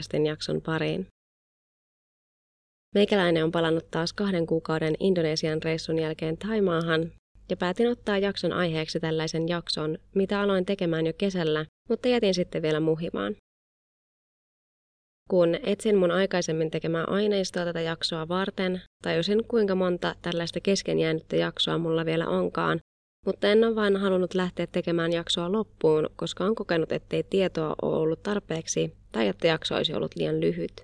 podcastin jakson pariin. Meikäläinen on palannut taas kahden kuukauden Indonesian reissun jälkeen Taimaahan ja päätin ottaa jakson aiheeksi tällaisen jakson, mitä aloin tekemään jo kesällä, mutta jätin sitten vielä muhimaan. Kun etsin mun aikaisemmin tekemää aineistoa tätä jaksoa varten, tajusin kuinka monta tällaista kesken jäänyttä jaksoa mulla vielä onkaan, mutta en ole vain halunnut lähteä tekemään jaksoa loppuun, koska on kokenut, ettei tietoa ole ollut tarpeeksi tai että jakso olisi ollut liian lyhyt.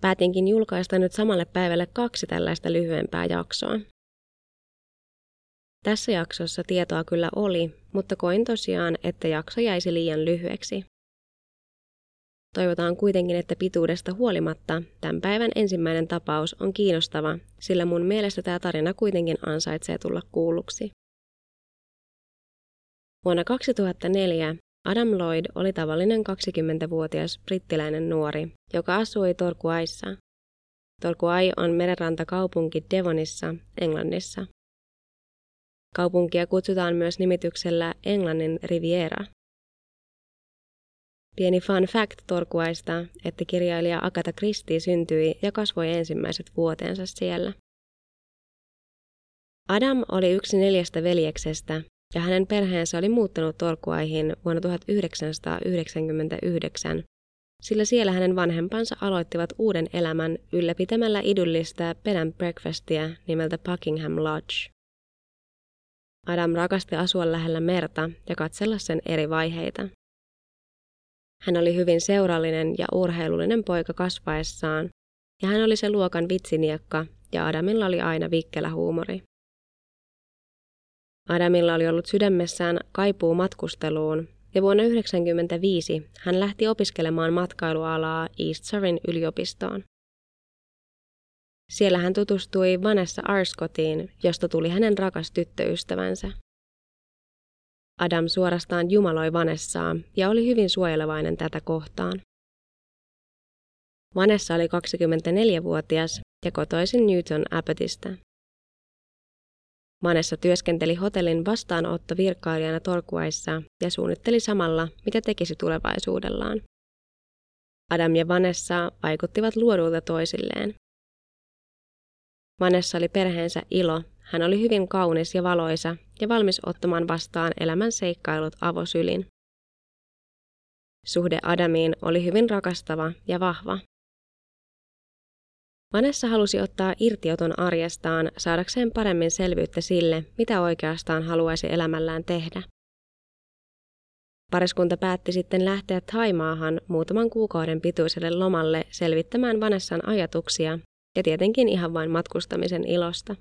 Päätinkin julkaista nyt samalle päivälle kaksi tällaista lyhyempää jaksoa. Tässä jaksossa tietoa kyllä oli, mutta koin tosiaan, että jakso jäisi liian lyhyeksi. Toivotaan kuitenkin, että pituudesta huolimatta tämän päivän ensimmäinen tapaus on kiinnostava, sillä mun mielestä tämä tarina kuitenkin ansaitsee tulla kuulluksi. Vuonna 2004 Adam Lloyd oli tavallinen 20-vuotias brittiläinen nuori, joka asui Torquayssa. Torquay on merenrantakaupunki Devonissa, Englannissa. Kaupunkia kutsutaan myös nimityksellä Englannin Riviera. Pieni fun fact Torkuaista, että kirjailija Agatha Christie syntyi ja kasvoi ensimmäiset vuotensa siellä. Adam oli yksi neljästä veljeksestä ja hänen perheensä oli muuttanut Torkuaihin vuonna 1999, sillä siellä hänen vanhempansa aloittivat uuden elämän ylläpitämällä idyllistä bed and breakfastia nimeltä Buckingham Lodge. Adam rakasti asua lähellä merta ja katsella sen eri vaiheita. Hän oli hyvin seurallinen ja urheilullinen poika kasvaessaan, ja hän oli se luokan vitsiniekka, ja Adamilla oli aina vikkelä huumori. Adamilla oli ollut sydämessään kaipuu matkusteluun, ja vuonna 1995 hän lähti opiskelemaan matkailualaa East Surreyn yliopistoon. Siellä hän tutustui Vanessa Arscottiin, josta tuli hänen rakas tyttöystävänsä. Adam suorastaan jumaloi Vanessaa ja oli hyvin suojelevainen tätä kohtaan. Vanessa oli 24-vuotias ja kotoisin Newton Abbotista. Vanessa työskenteli hotellin vastaanotto virkailijana Torkuaissa ja suunnitteli samalla, mitä tekisi tulevaisuudellaan. Adam ja Vanessa vaikuttivat luodulta toisilleen. Vanessa oli perheensä ilo hän oli hyvin kaunis ja valoisa ja valmis ottamaan vastaan elämän seikkailut avosylin. Suhde Adamiin oli hyvin rakastava ja vahva. Vanessa halusi ottaa irtioton arjestaan saadakseen paremmin selvyyttä sille, mitä oikeastaan haluaisi elämällään tehdä. Pariskunta päätti sitten lähteä Taimaahan muutaman kuukauden pituiselle lomalle selvittämään Vanessan ajatuksia ja tietenkin ihan vain matkustamisen ilosta.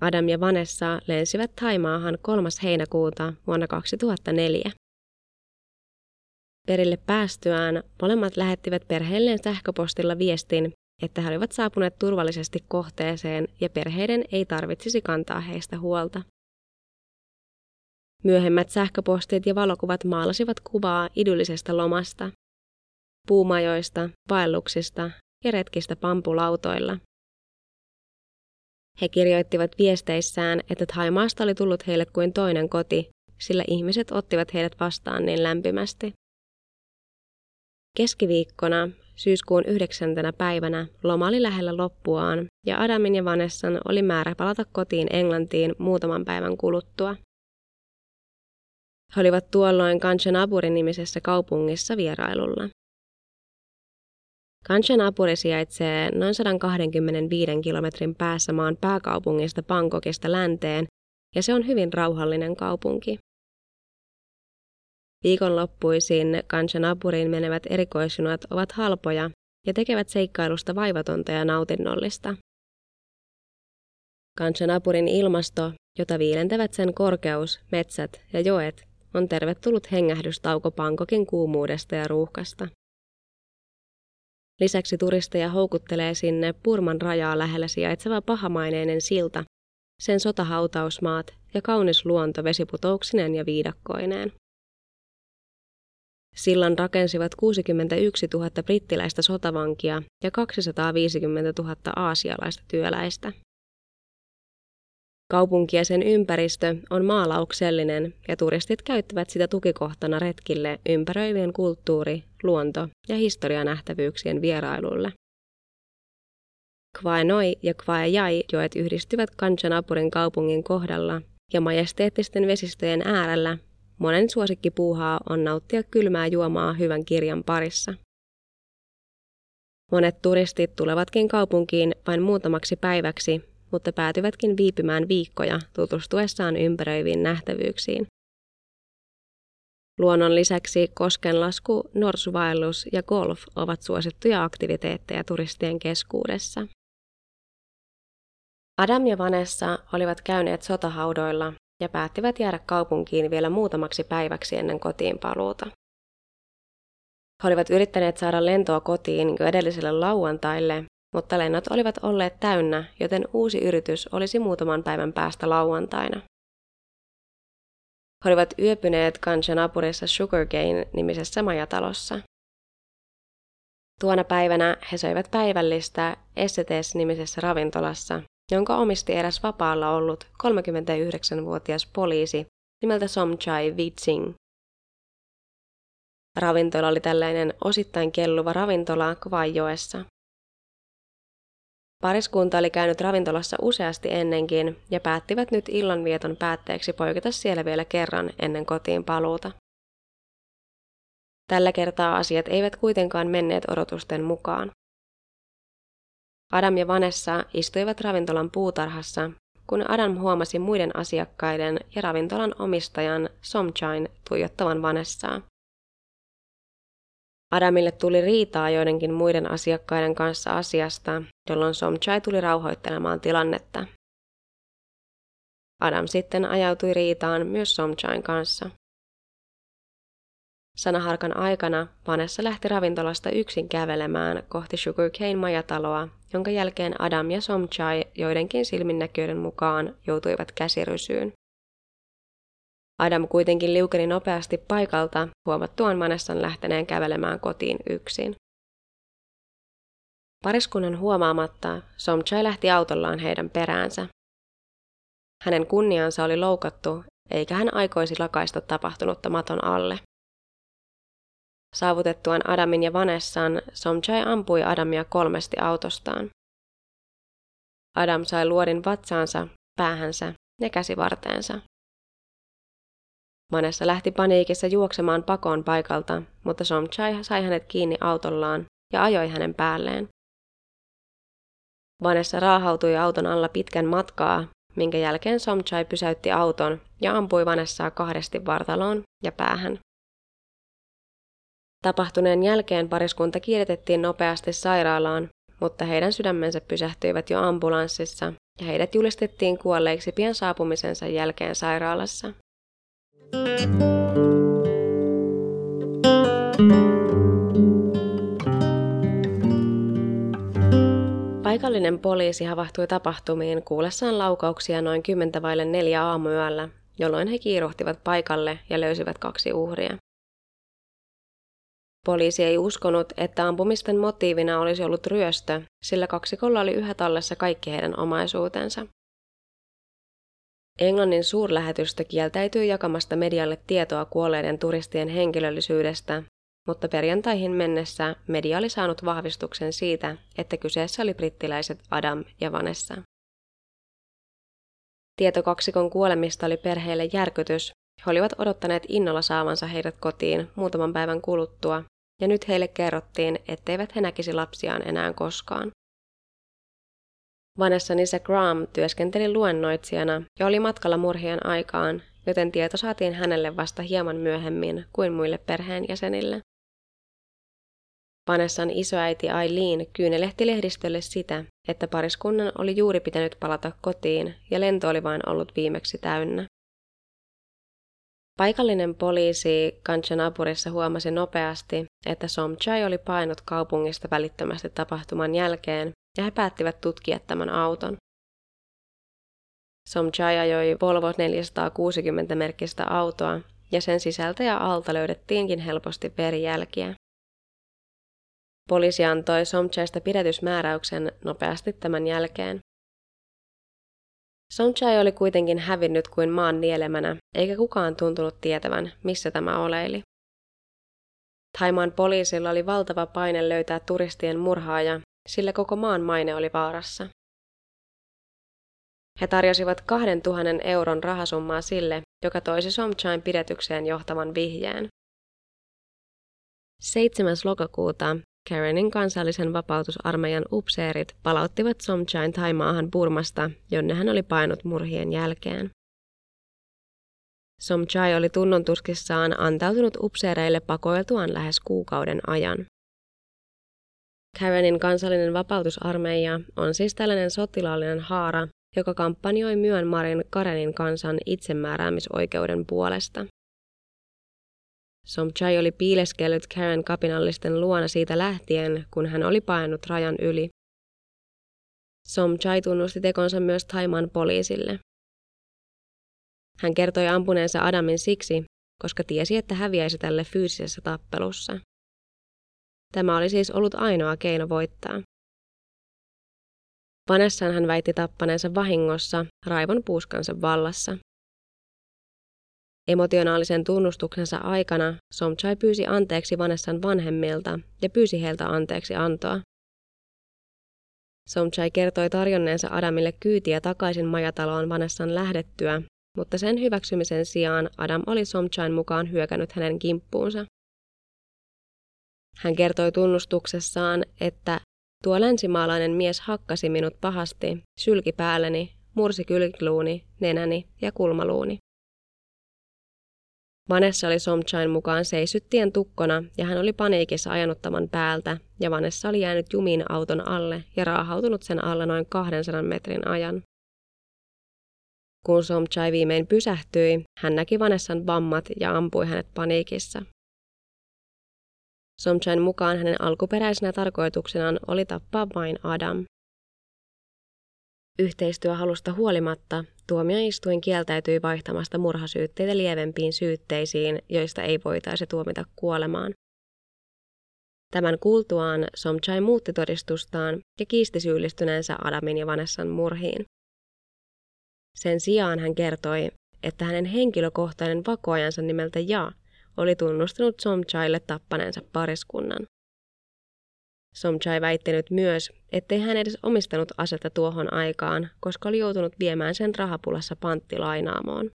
Adam ja Vanessa lensivät Taimaahan 3. heinäkuuta vuonna 2004. Perille päästyään molemmat lähettivät perheelleen sähköpostilla viestin, että he olivat saapuneet turvallisesti kohteeseen ja perheiden ei tarvitsisi kantaa heistä huolta. Myöhemmät sähköpostit ja valokuvat maalasivat kuvaa idyllisestä lomasta, puumajoista, vaelluksista ja retkistä pampulautoilla – he kirjoittivat viesteissään, että Thaimaasta oli tullut heille kuin toinen koti, sillä ihmiset ottivat heidät vastaan niin lämpimästi. Keskiviikkona, syyskuun yhdeksäntenä päivänä, loma oli lähellä loppuaan ja Adamin ja Vanessan oli määrä palata kotiin Englantiin muutaman päivän kuluttua. He olivat tuolloin Kanchanaburi nimisessä kaupungissa vierailulla. Kanchanapuri sijaitsee noin 125 kilometrin päässä maan pääkaupungista Bangkokista länteen ja se on hyvin rauhallinen kaupunki. Viikonloppuisin Kanchanapuriin menevät erikoisjunat ovat halpoja ja tekevät seikkailusta vaivatonta ja nautinnollista. Kanchanapurin ilmasto, jota viilentävät sen korkeus, metsät ja joet, on tervetullut hengähdystauko Bangkokin kuumuudesta ja ruuhkasta. Lisäksi turisteja houkuttelee sinne Purman rajaa lähellä sijaitseva pahamaineinen silta, sen sotahautausmaat ja kaunis luonto vesiputouksineen ja viidakkoineen. Sillan rakensivat 61 000 brittiläistä sotavankia ja 250 000 aasialaista työläistä. Kaupunki ja sen ympäristö on maalauksellinen ja turistit käyttävät sitä tukikohtana retkille ympäröivien kulttuuri, luonto ja historianähtävyyksien vierailulle. Kvaenoi ja Kvaejai joet yhdistyvät Kanchanapurin kaupungin kohdalla ja majesteettisten vesistöjen äärellä monen suosikkipuuhaa on nauttia kylmää juomaa hyvän kirjan parissa. Monet turistit tulevatkin kaupunkiin vain muutamaksi päiväksi, mutta päätyvätkin viipymään viikkoja tutustuessaan ympäröiviin nähtävyyksiin. Luonnon lisäksi koskenlasku, norsuvaellus ja golf ovat suosittuja aktiviteetteja turistien keskuudessa. Adam ja Vanessa olivat käyneet sotahaudoilla ja päättivät jäädä kaupunkiin vielä muutamaksi päiväksi ennen kotiin paluuta. He olivat yrittäneet saada lentoa kotiin jo edelliselle lauantaille, mutta lennot olivat olleet täynnä, joten uusi yritys olisi muutaman päivän päästä lauantaina. He olivat yöpyneet Kanchanapurissa Sugarcane-nimisessä majatalossa. Tuona päivänä he söivät päivällistä Essetes-nimisessä ravintolassa, jonka omisti eräs vapaalla ollut 39-vuotias poliisi nimeltä Somchai Vitsing. Ravintola oli tällainen osittain kelluva ravintola Kvajoessa. Pariskunta oli käynyt ravintolassa useasti ennenkin ja päättivät nyt illanvieton päätteeksi poiketa siellä vielä kerran ennen kotiin paluuta. Tällä kertaa asiat eivät kuitenkaan menneet odotusten mukaan. Adam ja Vanessa istuivat ravintolan puutarhassa, kun Adam huomasi muiden asiakkaiden ja ravintolan omistajan Somchain tuijottavan Vanessaa. Adamille tuli riitaa joidenkin muiden asiakkaiden kanssa asiasta, jolloin Somchai tuli rauhoittelemaan tilannetta. Adam sitten ajautui riitaan myös Somchain kanssa. Sanaharkan aikana Vanessa lähti ravintolasta yksin kävelemään kohti Sugarcane majataloa, jonka jälkeen Adam ja Somchai joidenkin silminnäköiden mukaan joutuivat käsirysyyn. Adam kuitenkin liukeni nopeasti paikalta huomattuaan Manessan lähteneen kävelemään kotiin yksin. Pariskunnan huomaamatta Somchai lähti autollaan heidän peräänsä. Hänen kunniansa oli loukattu, eikä hän aikoisi lakaista tapahtunutta maton alle. Saavutettuaan Adamin ja Vanessan, Somchai ampui Adamia kolmesti autostaan. Adam sai luodin vatsaansa, päähänsä ja käsivarteensa. Manessa lähti paniikissa juoksemaan pakoon paikalta, mutta Somchai sai hänet kiinni autollaan ja ajoi hänen päälleen. Vanessa raahautui auton alla pitkän matkaa, minkä jälkeen Somchai pysäytti auton ja ampui Vanessaa kahdesti vartaloon ja päähän. Tapahtuneen jälkeen pariskunta kiiretettiin nopeasti sairaalaan, mutta heidän sydämensä pysähtyivät jo ambulanssissa ja heidät julistettiin kuolleiksi pian saapumisensa jälkeen sairaalassa. Paikallinen poliisi havahtui tapahtumiin kuullessaan laukauksia noin kymmentä vaille neljä aamuyöllä, jolloin he kiiruhtivat paikalle ja löysivät kaksi uhria. Poliisi ei uskonut, että ampumisten motiivina olisi ollut ryöstö, sillä kaksikolla oli yhä tallessa kaikki heidän omaisuutensa. Englannin suurlähetystö kieltäytyi jakamasta medialle tietoa kuolleiden turistien henkilöllisyydestä, mutta perjantaihin mennessä media oli saanut vahvistuksen siitä, että kyseessä oli brittiläiset Adam ja Vanessa. Tieto kaksikon kuolemista oli perheelle järkytys. He olivat odottaneet innolla saavansa heidät kotiin muutaman päivän kuluttua, ja nyt heille kerrottiin, etteivät he näkisi lapsiaan enää koskaan. Vanessa Nisa Graham työskenteli luennoitsijana ja oli matkalla murhien aikaan, joten tieto saatiin hänelle vasta hieman myöhemmin kuin muille perheenjäsenille. Vanessan isoäiti Aileen kyynelehti lehdistölle sitä, että pariskunnan oli juuri pitänyt palata kotiin ja lento oli vain ollut viimeksi täynnä. Paikallinen poliisi Kanchanapurissa huomasi nopeasti, että Somchai oli painut kaupungista välittömästi tapahtuman jälkeen ja he päättivät tutkia tämän auton. Somchai ajoi Volvo 460 merkkistä autoa ja sen sisältä ja alta löydettiinkin helposti verijälkiä. Poliisi antoi Somchaista pidätysmääräyksen nopeasti tämän jälkeen. Somchai oli kuitenkin hävinnyt kuin maan nielemänä, eikä kukaan tuntunut tietävän, missä tämä oleili. Taimaan poliisilla oli valtava paine löytää turistien murhaaja, sillä koko maan maine oli vaarassa. He tarjosivat 2000 euron rahasummaa sille, joka toisi Somchain pidetykseen johtavan vihjeen. 7. lokakuuta Karenin kansallisen vapautusarmeijan upseerit palauttivat Somchain Taimaahan Burmasta, jonne hän oli painut murhien jälkeen. Somchai oli tunnontuskissaan antautunut upseereille pakoiltuaan lähes kuukauden ajan. Karenin kansallinen vapautusarmeija on siis tällainen sotilaallinen haara, joka kampanjoi Myanmarin Karenin kansan itsemääräämisoikeuden puolesta. Somchai oli piileskellyt Karen kapinallisten luona siitä lähtien, kun hän oli painut rajan yli. Somchai tunnusti tekonsa myös Taiman poliisille. Hän kertoi ampuneensa Adamin siksi, koska tiesi, että häviäisi tälle fyysisessä tappelussa. Tämä oli siis ollut ainoa keino voittaa. Vanessaan hän väitti tappaneensa vahingossa raivon puuskansa vallassa. Emotionaalisen tunnustuksensa aikana Somchai pyysi anteeksi Vanessan vanhemmilta ja pyysi heiltä anteeksi antoa. Somchai kertoi tarjonneensa Adamille kyytiä takaisin majataloon Vanessan lähdettyä, mutta sen hyväksymisen sijaan Adam oli Somchain mukaan hyökännyt hänen kimppuunsa. Hän kertoi tunnustuksessaan, että tuo länsimaalainen mies hakkasi minut pahasti, sylki päälleni, mursi kylkiluuni, nenäni ja kulmaluuni. Vanessa oli Somchain mukaan seisyttien tukkona ja hän oli paniikissa ajanuttaman päältä ja Vanessa oli jäänyt jumiin auton alle ja raahautunut sen alla noin 200 metrin ajan. Kun Somchai viimein pysähtyi, hän näki Vanessan vammat ja ampui hänet paniikissa. Somchain mukaan hänen alkuperäisenä tarkoituksenaan oli tappaa vain Adam. Yhteistyöhalusta huolimatta tuomioistuin kieltäytyi vaihtamasta murhasyytteitä lievempiin syytteisiin, joista ei voitaisi tuomita kuolemaan. Tämän kuultuaan Somchai muutti todistustaan ja kiisti syyllistyneensä Adamin ja Vanessan murhiin. Sen sijaan hän kertoi, että hänen henkilökohtainen vakoajansa nimeltä Ja oli tunnustanut Somchaille tappaneensa pariskunnan. Somchai väitti nyt myös, ettei hän edes omistanut asetta tuohon aikaan, koska oli joutunut viemään sen rahapulassa panttilainaamoon.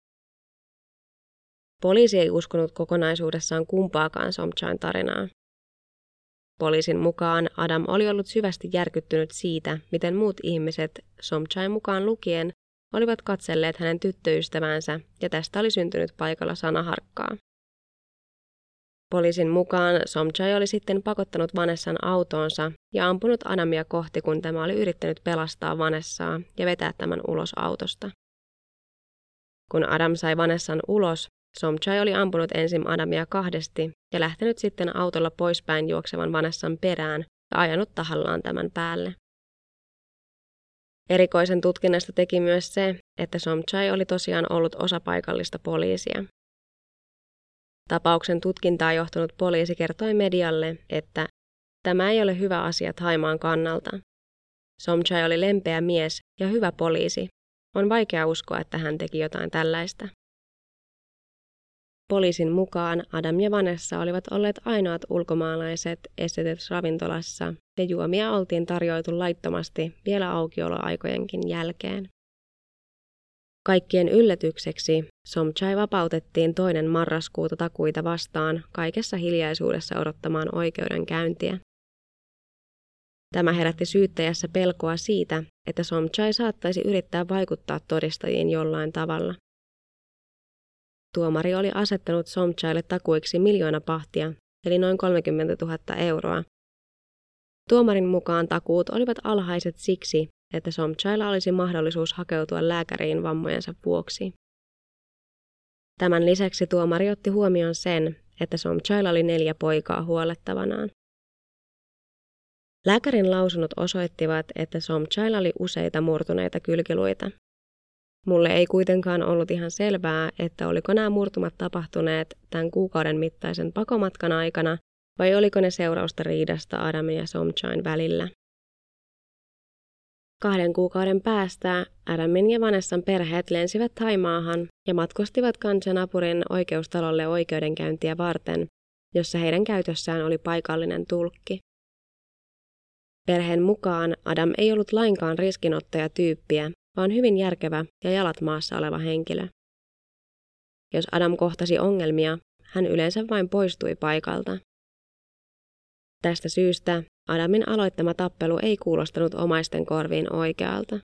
Poliisi ei uskonut kokonaisuudessaan kumpaakaan Somchain tarinaa. Poliisin mukaan Adam oli ollut syvästi järkyttynyt siitä, miten muut ihmiset, Somchain mukaan lukien, olivat katselleet hänen tyttöystävänsä ja tästä oli syntynyt paikalla sanaharkkaa. Poliisin mukaan Somchai oli sitten pakottanut Vanessan autoonsa ja ampunut Adamia kohti, kun tämä oli yrittänyt pelastaa Vanessaa ja vetää tämän ulos autosta. Kun Adam sai Vanessan ulos, Somchai oli ampunut ensin Adamia kahdesti ja lähtenyt sitten autolla poispäin juoksevan Vanessan perään ja ajanut tahallaan tämän päälle. Erikoisen tutkinnasta teki myös se, että Somchai oli tosiaan ollut osa paikallista poliisia. Tapauksen tutkintaa johtanut poliisi kertoi medialle, että tämä ei ole hyvä asia Taimaan kannalta. Somchai oli lempeä mies ja hyvä poliisi. On vaikea uskoa, että hän teki jotain tällaista. Poliisin mukaan Adam ja Vanessa olivat olleet ainoat ulkomaalaiset estetyssä ravintolassa ja juomia oltiin tarjoitu laittomasti vielä aukioloaikojenkin jälkeen. Kaikkien yllätykseksi Somchai vapautettiin toinen marraskuuta takuita vastaan kaikessa hiljaisuudessa odottamaan oikeudenkäyntiä. Tämä herätti syyttäjässä pelkoa siitä, että Somchai saattaisi yrittää vaikuttaa todistajiin jollain tavalla. Tuomari oli asettanut Somchaille takuiksi miljoona pahtia, eli noin 30 000 euroa. Tuomarin mukaan takuut olivat alhaiset siksi, että Somchailla olisi mahdollisuus hakeutua lääkäriin vammojensa vuoksi. Tämän lisäksi tuomari otti huomioon sen, että Somchailla oli neljä poikaa huolettavanaan. Lääkärin lausunnot osoittivat, että Somchailla oli useita murtuneita kylkiluita. Mulle ei kuitenkaan ollut ihan selvää, että oliko nämä murtumat tapahtuneet tämän kuukauden mittaisen pakomatkan aikana vai oliko ne seurausta riidasta Adamin ja Somchain välillä. Kahden kuukauden päästä Adamin ja Vanessan perheet lensivät Taimaahan ja matkustivat Kancanapurin oikeustalolle oikeudenkäyntiä varten, jossa heidän käytössään oli paikallinen tulkki. Perheen mukaan Adam ei ollut lainkaan riskinottaja tyyppiä, vaan hyvin järkevä ja jalat maassa oleva henkilö. Jos Adam kohtasi ongelmia, hän yleensä vain poistui paikalta. Tästä syystä Adamin aloittama tappelu ei kuulostanut omaisten korviin oikealta.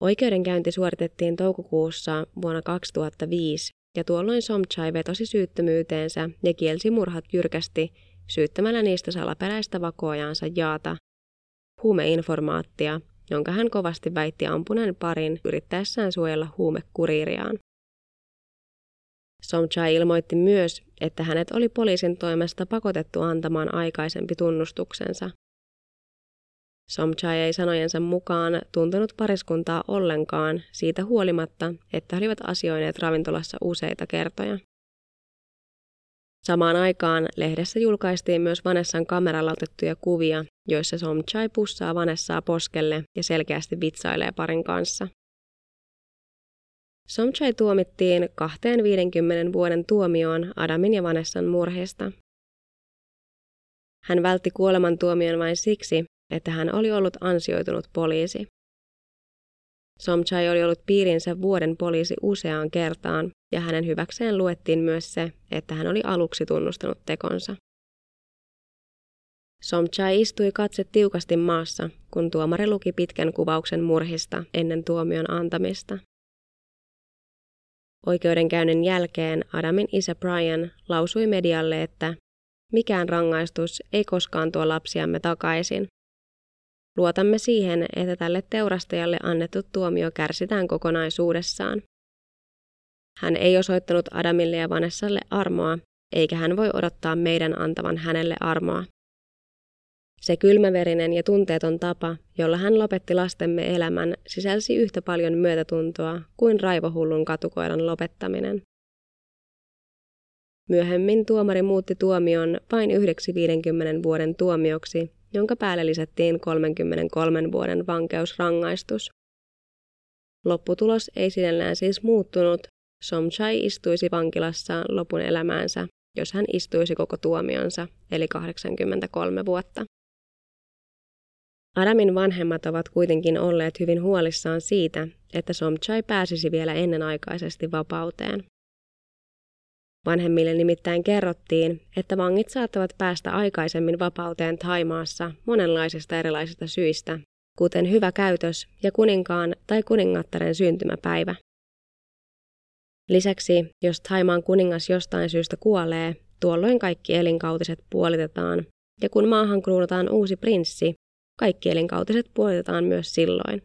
Oikeudenkäynti suoritettiin toukokuussa vuonna 2005 ja tuolloin Somchai vetosi syyttömyyteensä ja kielsi murhat jyrkästi syyttämällä niistä salaperäistä vakoajansa jaata huumeinformaattia, jonka hän kovasti väitti ampuneen parin yrittäessään suojella huumekuriiriaan. Somchai ilmoitti myös, että hänet oli poliisin toimesta pakotettu antamaan aikaisempi tunnustuksensa. Somchai ei sanojensa mukaan tuntenut pariskuntaa ollenkaan siitä huolimatta, että olivat asioineet ravintolassa useita kertoja. Samaan aikaan lehdessä julkaistiin myös Vanessan kameralla otettuja kuvia, joissa Somchai pussaa Vanessaa poskelle ja selkeästi vitsailee parin kanssa. Somchai tuomittiin 250 vuoden tuomioon Adamin ja Vanessan murhista. Hän vältti kuolemantuomion vain siksi, että hän oli ollut ansioitunut poliisi. Somchai oli ollut piirinsä vuoden poliisi useaan kertaan, ja hänen hyväkseen luettiin myös se, että hän oli aluksi tunnustanut tekonsa. Somchai istui katse tiukasti maassa, kun tuomari luki pitkän kuvauksen murhista ennen tuomion antamista. Oikeudenkäynnin jälkeen Adamin isä Brian lausui medialle, että mikään rangaistus ei koskaan tuo lapsiamme takaisin. Luotamme siihen, että tälle teurastajalle annettu tuomio kärsitään kokonaisuudessaan. Hän ei osoittanut Adamille ja Vanessalle armoa, eikä hän voi odottaa meidän antavan hänelle armoa. Se kylmäverinen ja tunteeton tapa, jolla hän lopetti lastemme elämän, sisälsi yhtä paljon myötätuntoa kuin raivohullun katukoiran lopettaminen. Myöhemmin tuomari muutti tuomion vain yhdeksi 50 vuoden tuomioksi, jonka päälle lisättiin 33 vuoden vankeusrangaistus. Lopputulos ei sinällään siis muuttunut, Somchai istuisi vankilassa lopun elämäänsä, jos hän istuisi koko tuomionsa, eli 83 vuotta. Adamin vanhemmat ovat kuitenkin olleet hyvin huolissaan siitä, että Somchai pääsisi vielä ennenaikaisesti vapauteen. Vanhemmille nimittäin kerrottiin, että vangit saattavat päästä aikaisemmin vapauteen Taimaassa monenlaisista erilaisista syistä, kuten hyvä käytös ja kuninkaan tai kuningattaren syntymäpäivä. Lisäksi, jos Taimaan kuningas jostain syystä kuolee, tuolloin kaikki elinkautiset puolitetaan, ja kun maahan kruunataan uusi prinssi, kaikki elinkautiset puolitetaan myös silloin.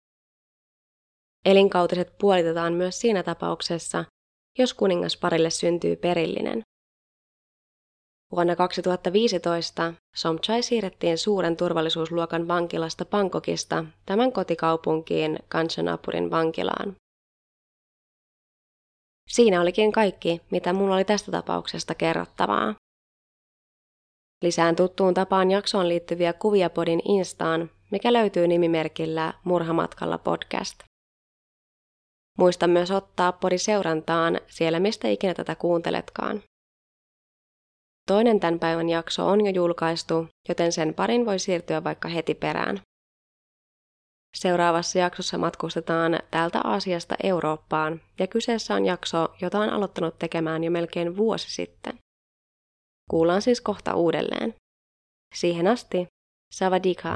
Elinkautiset puolitetaan myös siinä tapauksessa, jos kuningasparille syntyy perillinen. Vuonna 2015 Somchai siirrettiin suuren turvallisuusluokan vankilasta Bangkokista tämän kotikaupunkiin Kanchanpurin vankilaan. Siinä olikin kaikki, mitä mulla oli tästä tapauksesta kerrottavaa. Lisään tuttuun tapaan jaksoon liittyviä kuvia podin Instaan, mikä löytyy nimimerkillä Murhamatkalla podcast. Muista myös ottaa podi seurantaan siellä, mistä ikinä tätä kuunteletkaan. Toinen tämän päivän jakso on jo julkaistu, joten sen parin voi siirtyä vaikka heti perään. Seuraavassa jaksossa matkustetaan täältä Aasiasta Eurooppaan, ja kyseessä on jakso, jota on aloittanut tekemään jo melkein vuosi sitten. Kuullaan siis kohta uudelleen. Siihen asti, savadika!